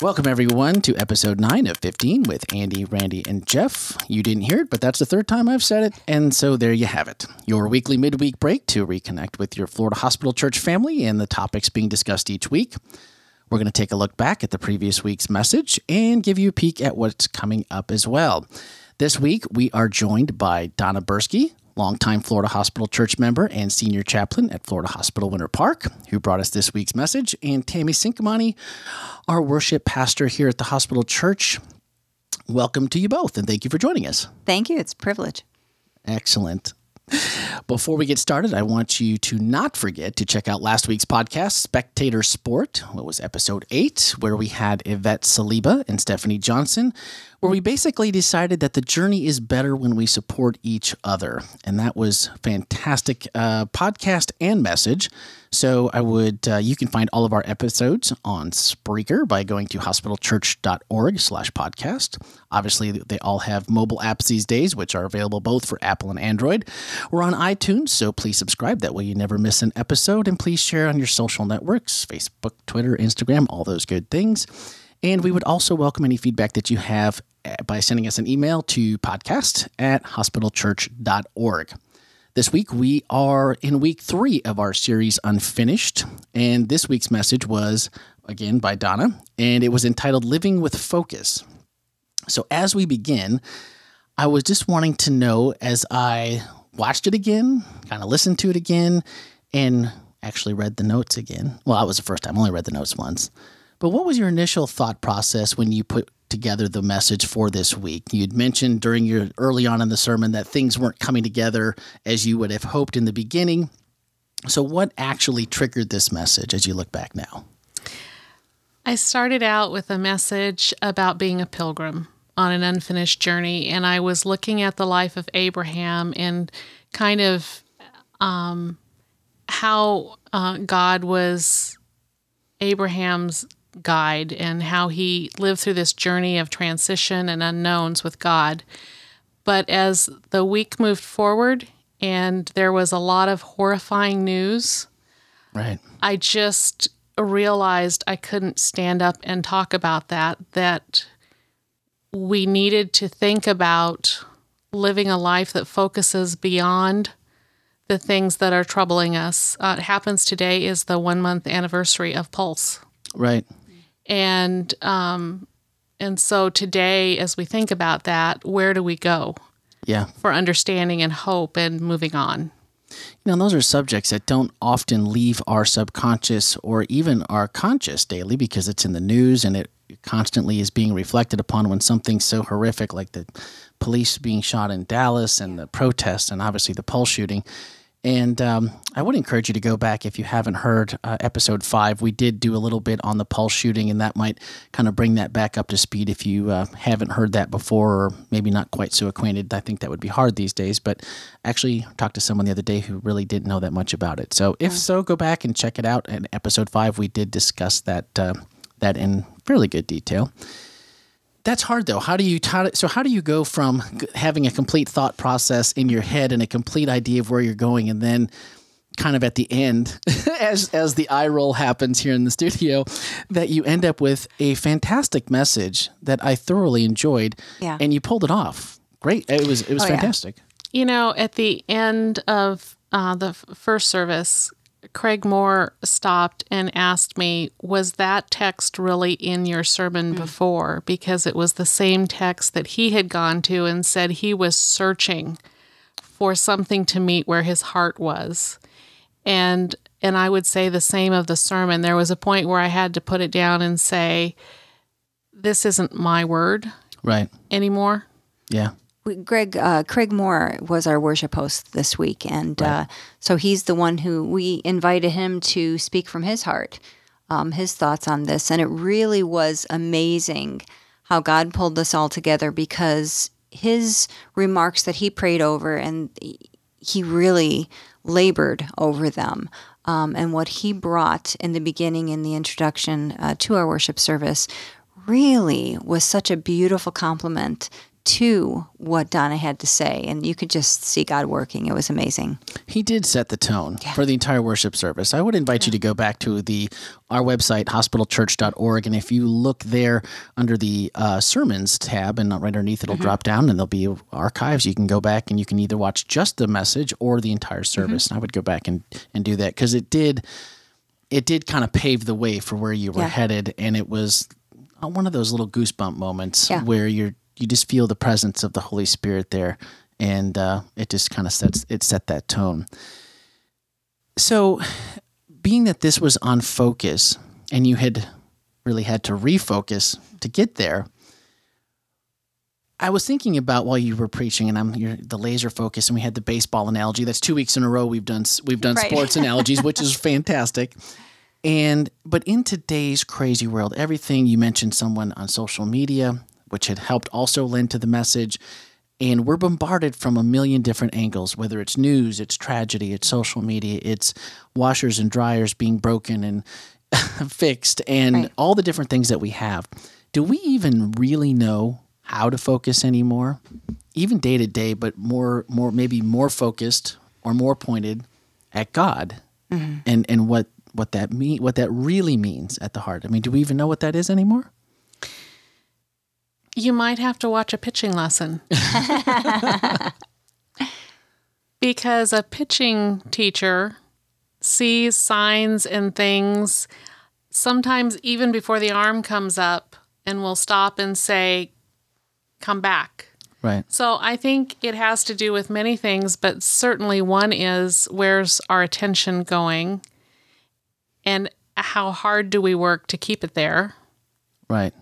Welcome, everyone, to episode 9 of 15 with Andy, Randy, and Jeff. You didn't hear it, but that's the third time I've said it. And so there you have it your weekly midweek break to reconnect with your Florida Hospital Church family and the topics being discussed each week. We're going to take a look back at the previous week's message and give you a peek at what's coming up as well. This week, we are joined by Donna Burske, longtime Florida Hospital Church member and senior chaplain at Florida Hospital Winter Park, who brought us this week's message, and Tami Cinquemani, our worship pastor here at the Hospital Church. Welcome to you both, and thank you for joining us. Thank you. It's a privilege. Excellent. Before we get started, I want you to not forget to check out last week's podcast, Spectator Sport. What was episode eight, where we had Yvette Saliba and Stephanie Johnson where we basically decided that the journey is better when we support each other. And that was fantastic uh, podcast and message. So I would, uh, you can find all of our episodes on Spreaker by going to hospitalchurch.org slash podcast. Obviously, they all have mobile apps these days, which are available both for Apple and Android. We're on iTunes, so please subscribe. That way you never miss an episode. And please share on your social networks, Facebook, Twitter, Instagram, all those good things. And we would also welcome any feedback that you have eh, by sending us an email to podcast at hospitalchurch.org. This week, we are in week three of our series Unfinished. And this week's message was, again, by Donna, and it was entitled Living with Focus. So, as we begin, I was just wanting to know as I watched it again, kind of listened to it again, and actually read the notes again. Well, that was the first time, I only read the notes once. But what was your initial thought process when you put together the message for this week? You'd mentioned during your early on in the sermon that things weren't coming together as you would have hoped in the beginning. So, what actually triggered this message as you look back now? I started out with a message about being a pilgrim on an unfinished journey, and I was looking at the life of Abraham and kind of um, how uh, God was Abraham's guide and how he lived through this journey of transition and unknowns with God. But as the week moved forward and there was a lot of horrifying news, right. I just realized I couldn't stand up and talk about that that we needed to think about living a life that focuses beyond the things that are troubling us. Uh, it happens today is the one month anniversary of Pulse. Right and um, and so today, as we think about that, where do we go? Yeah, for understanding and hope and moving on. You know, those are subjects that don't often leave our subconscious or even our conscious daily because it's in the news and it constantly is being reflected upon when something so horrific like the police being shot in Dallas and the protests and obviously the Pulse shooting and um, I would encourage you to go back if you haven't heard uh, episode five. We did do a little bit on the pulse shooting, and that might kind of bring that back up to speed if you uh, haven't heard that before or maybe not quite so acquainted. I think that would be hard these days, but actually talked to someone the other day who really didn't know that much about it. So if so, go back and check it out. In episode five, we did discuss that uh, that in fairly good detail that's hard though. How do you how, so how do you go from having a complete thought process in your head and a complete idea of where you're going, and then kind of at the end, as as the eye roll happens here in the studio, that you end up with a fantastic message that I thoroughly enjoyed, yeah. and you pulled it off. Great, it was it was oh, fantastic. Yeah. You know, at the end of uh, the first service, Craig Moore stopped and asked me, Was that text really in your sermon mm. before? Because it was the same text that he had gone to and said he was searching for something to meet where his heart was. And and I would say the same of the sermon. There was a point where I had to put it down and say, This isn't my word right anymore. Yeah. Greg uh, Craig Moore was our worship host this week, and right. uh, so he's the one who we invited him to speak from his heart, um, his thoughts on this, and it really was amazing how God pulled this all together because his remarks that he prayed over and he really labored over them. Um, and what he brought in the beginning in the introduction uh, to our worship service really was such a beautiful compliment to what Donna had to say, and you could just see God working. It was amazing. He did set the tone for the entire worship service. I would invite you to go back to the our website hospitalchurch.org, and if you look there under the uh, sermons tab, and right underneath it'll drop down, and there'll be archives. You can go back and you can either watch just the message or the entire service. And I would go back and and do that because it did it did kind of pave the way for where you were Yeah. headed, and it was uh, one of those little goosebump moments Yeah. where you're you just feel the presence of the Holy Spirit there, and uh, it just kind of sets it set that tone. So, being that this was on focus, and you had really had to refocus to get there. I was thinking about while you were preaching, and I'm you're the laser focus, and we had the baseball analogy. That's two weeks in a row we've done we've done Right. sports analogies, which is fantastic. And but in today's crazy world, everything you mentioned someone on social media, which had helped also lend to the message, and we're bombarded from a million different angles, whether it's news, it's tragedy, it's social media, it's washers and dryers being broken and fixed, and Right. all the different things that we have. Do we even really know how to focus anymore? Even day to day, but more, more maybe more focused or more pointed at God mm-hmm. and and what what that mean what that really means at the heart. I mean, do we even know what that is anymore? You might have to watch a pitching lesson. because a pitching teacher sees signs and things sometimes even before the arm comes up and will stop and say, Come back. Right. So I think it has to do with many things, but certainly one is where's our attention going and how hard do we work to keep it there? Right.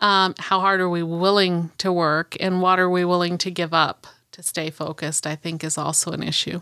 Um, how hard are we willing to work and what are we willing to give up to stay focused i think is also an issue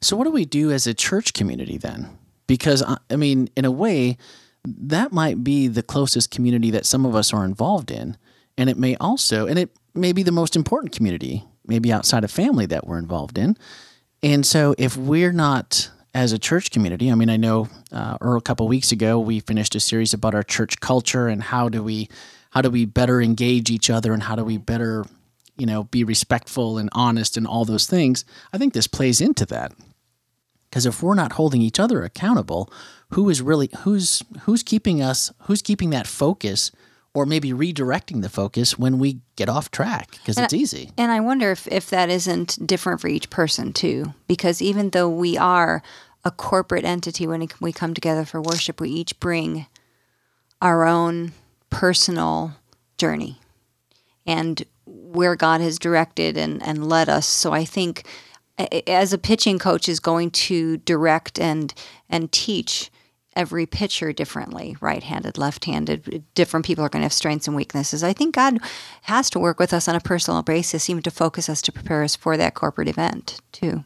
So what do we do as a church community then? Because uh, I mean, in a way, that might be the closest community that some of us are involved in, and it may also, and it may be the most important community, maybe outside of family that we're involved in. And so, if we're not as a church community, I mean, I know, uh, or a couple weeks ago, we finished a series about our church culture and how do we, how do we better engage each other, and how do we better, you know, be respectful and honest and all those things. I think this plays into that because if we're not holding each other accountable, who is really who's who's keeping us who's keeping that focus or maybe redirecting the focus when we get off track because it's easy. And I wonder if, if that isn't different for each person too, because even though we are a corporate entity when we come together for worship, we each bring our own personal journey and where God has directed and, and led us. So I think as a pitching coach is going to direct and and teach every pitcher differently right-handed left-handed. Different people are going to have strengths and weaknesses. I think god has to work with us on a personal basis even to focus us to prepare us for that corporate event too.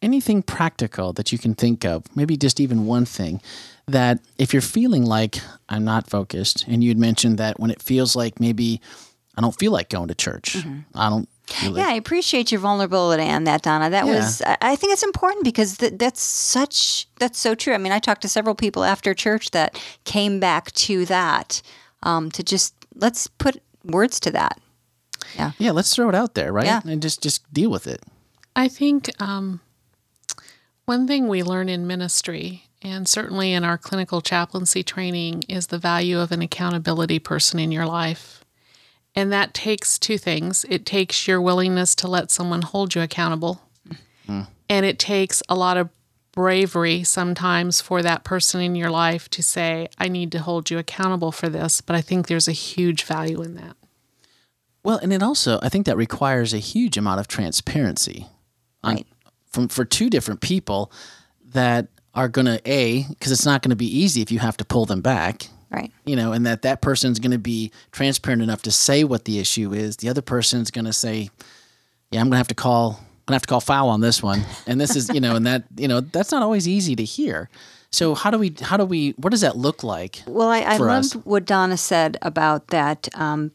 Anything practical that you can think of, maybe just even one thing that if you're feeling like I'm not focused, and you'd mentioned that when it feels like maybe I don't feel like going to church, mm-hmm. I don't. Feel like, yeah i appreciate your vulnerability on that donna that Yeah. was I- i think it's important because th- that's such that's so true i mean i talked to several people after church that came back to that um, to just let's put words to that Yeah. yeah, let's throw it out there, right? Yeah. And just just deal with it. I think um, one thing we learn in ministry, and certainly in our clinical chaplaincy training, is the value of an accountability person in your life. And that takes two things it takes your willingness to let someone hold you accountable, hmm. and it takes a lot of bravery sometimes for that person in your life to say, I need to hold you accountable for this. But I think there's a huge value in that. Well, and it also I think that requires a huge amount of transparency on, from for two different people that are going to a because it's not going to be easy if you have to pull them back, right you know, and that that person's going to be transparent enough to say what the issue is. The other person's going to say, "Yeah, I'm going to have to call I'm going to have to call foul on this one." And this is, you know, and that, you know, that's not always easy to hear. So how do we how do we what does that look like? Well, I, I for loved us. what Donna said about that. Um,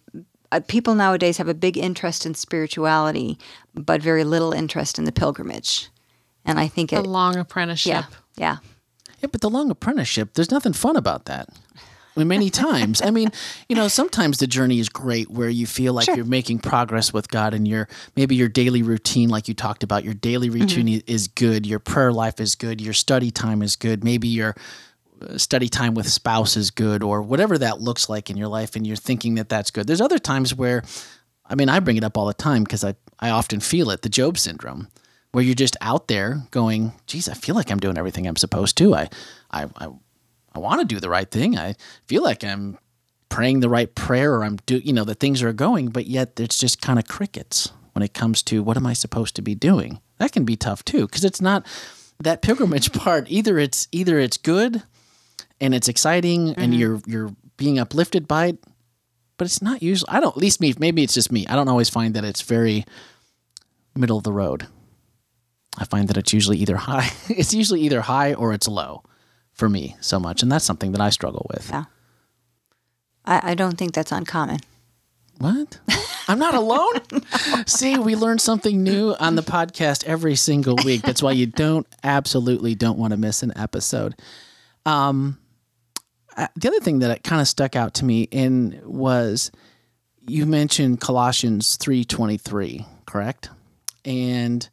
uh, people nowadays have a big interest in spirituality, but very little interest in the pilgrimage. And I think A long apprenticeship. yeah, yeah, Yeah, but the long apprenticeship, there's nothing fun about that. Many times. I mean, you know, sometimes the journey is great where you feel like Sure. you're making progress with God and your maybe your daily routine like you talked about, your daily routine i- is good, your prayer life is good, your study time is good, maybe your uh, study time with spouse is good or whatever that looks like in your life and you're thinking that that's good. There's other times where I mean, I bring it up all the time because I, I often feel it, the Job syndrome, where you're just out there going, geez, I feel like I'm doing everything I'm supposed to. I, I, I, I want to do the right thing. I feel like I'm praying the right prayer or I'm do, you know, that things are going, but yet it's just kind of crickets when it comes to what am I supposed to be doing? That can be tough too, because it's not that pilgrimage part. Either it's, either it's good and it's exciting and mm-hmm. you're, you're being uplifted by it, but it's not usually i don't at least me maybe it's just me i don't always find that it's very middle of the road i find that it's usually either high it's usually either high or it's low for me so much and that's something that i struggle with Yeah. I, I don't think that's uncommon. what i'm not alone see we learn something new on the podcast every single week that's why you don't absolutely don't want to miss an episode um uh, the other thing that kind of stuck out to me in was you mentioned Colossians 3:23, correct? And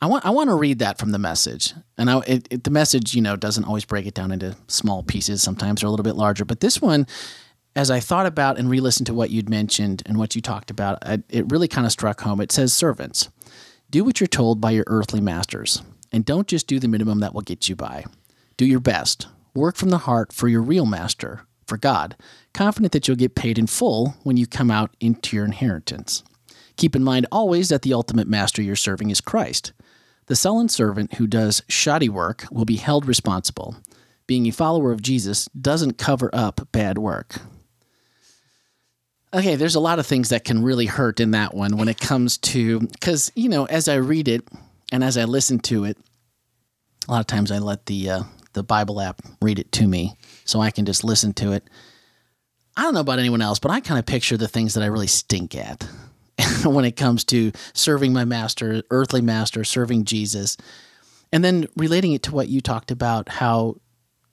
I want I want to read that from the message. And I, it, it, the message, you know, doesn't always break it down into small pieces. Sometimes they're a little bit larger. But this one, as I thought about and re-listened to what you'd mentioned and what you talked about, I, it really kind of struck home. It says, "Servants, do what you're told by your earthly masters, and don't just do the minimum that will get you by. Do your best. Work from the heart for your real master, for God, confident that you'll get paid in full when you come out into your inheritance. Keep in mind always that the ultimate master you're serving is Christ. The sullen servant who does shoddy work will be held responsible. Being a follower of Jesus doesn't cover up bad work. Okay, there's a lot of things that can really hurt in that one when it comes to, because, you know, as I read it and as I listen to it, a lot of times I let the, uh, the Bible app read it to me so I can just listen to it. I don't know about anyone else, but I kind of picture the things that I really stink at when it comes to serving my master, earthly master, serving Jesus. And then relating it to what you talked about, how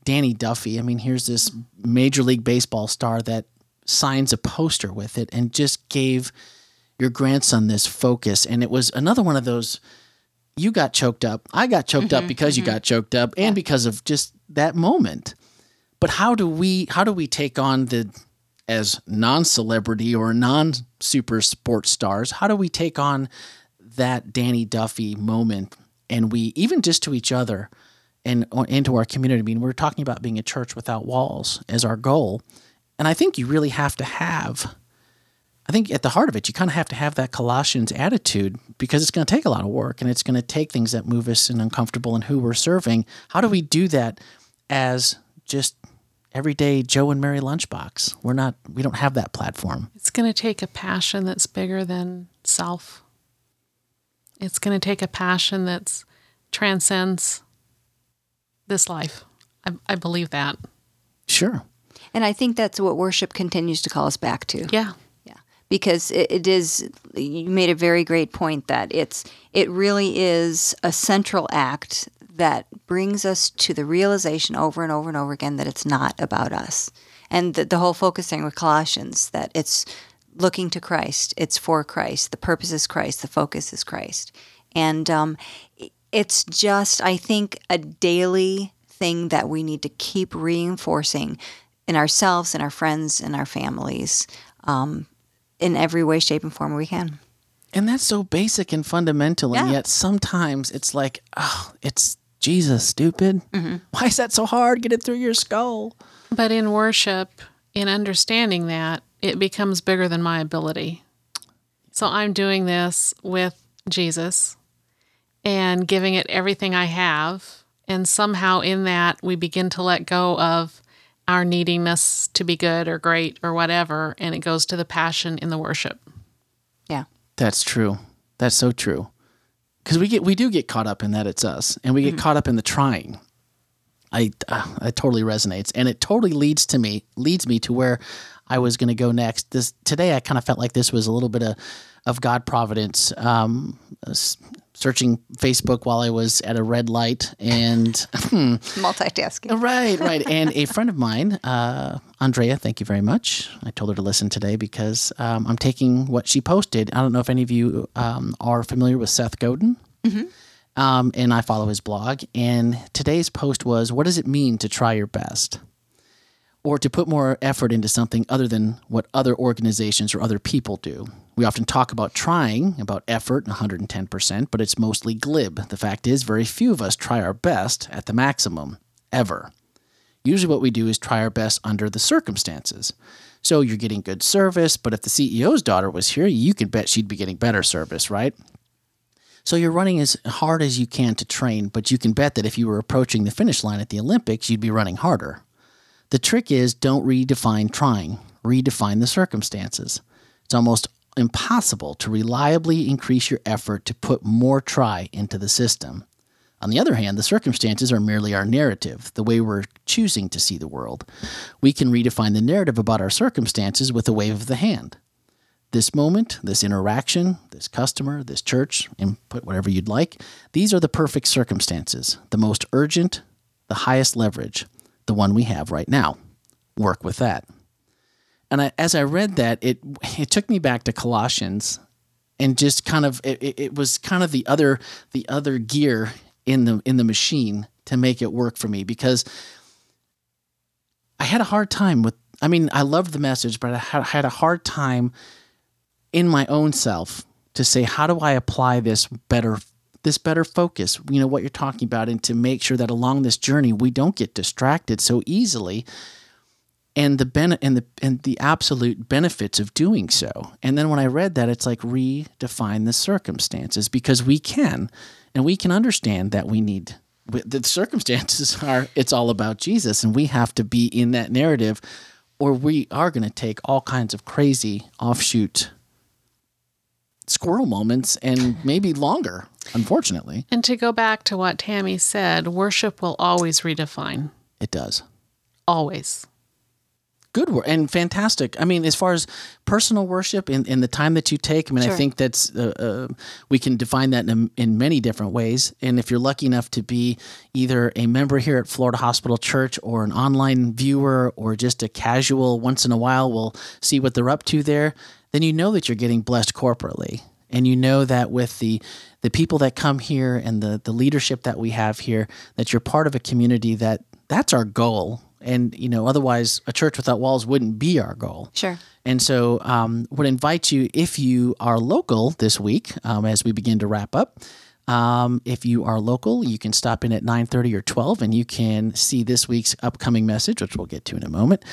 Danny Duffy, I mean, here's this Major League Baseball star that signs a poster with it and just gave your grandson this focus. And it was another one of those you got choked up. I got choked up mm-hmm, because you mm-hmm. got choked up and because of just that moment. But how do we how do we take on the as non-celebrity or non-super sports stars, how do we take on that Danny Duffy moment and we even just to each other and into our community. I mean, we're talking about being a church without walls as our goal. And I think you really have to have I think at the heart of it, you kind of have to have that Colossians attitude because it's going to take a lot of work and it's going to take things that move us and uncomfortable and who we're serving. How do we do that as just everyday Joe and Mary lunchbox? We're not, we don't have that platform. It's going to take a passion that's bigger than self. It's going to take a passion that's transcends this life. I, I believe that. Sure. And I think that's what worship continues to call us back to. Yeah. Yeah, because it, it is. You made a very great point that it's. It really is a central act that brings us to the realization over and over and over again that it's not about us, and the, the whole focusing with Colossians that it's looking to Christ. It's for Christ. The purpose is Christ. The focus is Christ, and um, it's just I think a daily thing that we need to keep reinforcing in ourselves and our friends and our families um, in every way, shape, and form we can. And that's so basic and fundamental. And yet sometimes it's like, oh, it's Jesus, stupid. Mm-hmm. Why is that so hard? Get it through your skull. But in worship, in understanding that, it becomes bigger than my ability. So I'm doing this with Jesus and giving it everything I have. And somehow in that, we begin to let go of our neediness to be good or great or whatever. And it goes to the passion in the worship. Yeah. That's true. That's so true. Because we get we do get caught up in that it's us, and we get caught up in the trying. I uh, it totally resonates, and it totally leads to me leads me to where I was going to go next. This today, I kind of felt like this was a little bit of of God providence, um, searching Facebook while I was at a red light, and Multitasking. right, right. And a friend of mine, uh, Andrea, thank you very much. I told her to listen today because um, I'm taking what she posted. I don't know if any of you um, are familiar with Seth Godin. Um, and I follow his blog. And today's post was, "What does it mean to try your best?" or to put more effort into something other than what other organizations or other people do. We often talk about trying, about effort, 110%, but it's mostly glib. The fact is, very few of us try our best at the maximum, ever. Usually, what we do is try our best under the circumstances. So, you're getting good service, but if the CEO's daughter was here, you could bet she'd be getting better service, right? So you're running as hard as you can to train, but you can bet that if you were approaching the finish line at the Olympics, you'd be running harder. The trick is don't redefine trying, redefine the circumstances. It's almost impossible to reliably increase your effort to put more try into the system. On the other hand, the circumstances are merely our narrative, the way we're choosing to see the world. We can redefine the narrative about our circumstances with a wave of the hand. This moment, this interaction, this customer, this church, input whatever you'd like, these are the perfect circumstances, the most urgent, the highest leverage the one we have right now. Work with that. And I, as I read that, it it took me back to Colossians, and just kind of it, it- was kind of the other the other gear in the in the machine to make it work for me because I had a hard time with. I mean, I loved the message, but I had a hard time in my own self to say how do I apply this better this better focus you know what you're talking about and to make sure that along this journey we don't get distracted so easily and the ben- and the and the absolute benefits of doing so and then when i read that it's like redefine the circumstances because we can and we can understand that we need the circumstances are it's all about jesus and we have to be in that narrative or we are going to take all kinds of crazy offshoot squirrel moments and maybe longer, unfortunately. And to go back to what Tami said, worship will always redefine. It does. Always. Good work and fantastic. I mean, as far as personal worship in, in the time that you take, I mean, I think that's uh, uh, we can define that in, in many different ways. And if you're lucky enough to be either a member here at Florida Hospital Church or an online viewer or just a casual once in a while, we'll see what they're up to there. Then you know that you're getting blessed corporately, and you know that with the the people that come here and the the leadership that we have here, that you're part of a community that that's our goal. And you know, otherwise, a church without walls wouldn't be our goal. Sure. And so, um, would invite you if you are local this week, um, as we begin to wrap up. Um, if you are local, you can stop in at nine thirty or twelve, and you can see this week's upcoming message, which we'll get to in a moment.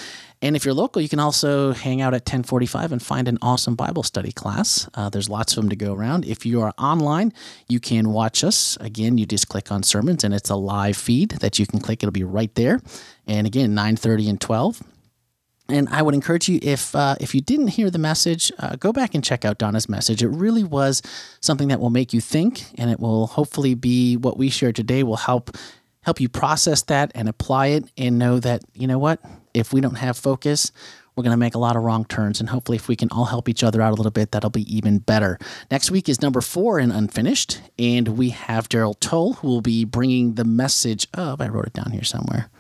And if you're local, you can also hang out at ten forty five and find an awesome Bible study class. Uh, there's lots of them to go around. If you are online, you can watch us. Again, you just click on sermons, and it's a live feed that you can click. It'll be right there. And again, nine thirty and twelve. And I would encourage you if uh, if you didn't hear the message, uh, go back and check out Donna's message. It really was something that will make you think, and it will hopefully be what we shared today will help help you process that and apply it, and know that you know what if we don't have focus, we're going to make a lot of wrong turns. And hopefully, if we can all help each other out a little bit, that'll be even better. Next week is number four in Unfinished, and we have Daryl Toll who will be bringing the message of. I wrote it down here somewhere.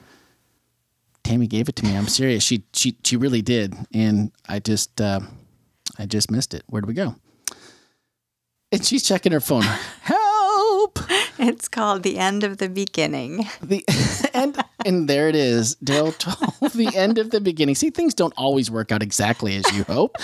Tami gave it to me. I'm serious. She she she really did, and I just uh, I just missed it. Where would we go? And she's checking her phone. It's called The End of the Beginning. The end, and there it is. Daryl told the end of the beginning. See, things don't always work out exactly as you hope,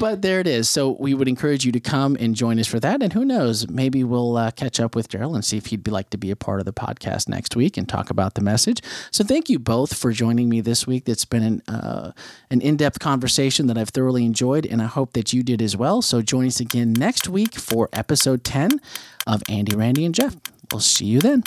but there it is. So we would encourage you to come and join us for that. And who knows, maybe we'll uh, catch up with Daryl and see if he'd be like to be a part of the podcast next week and talk about the message. So thank you both for joining me this week. That's been an uh, an in depth conversation that I've thoroughly enjoyed, and I hope that you did as well. So join us again next week for episode ten of Andy, Randy, and Jeff. We'll see you then.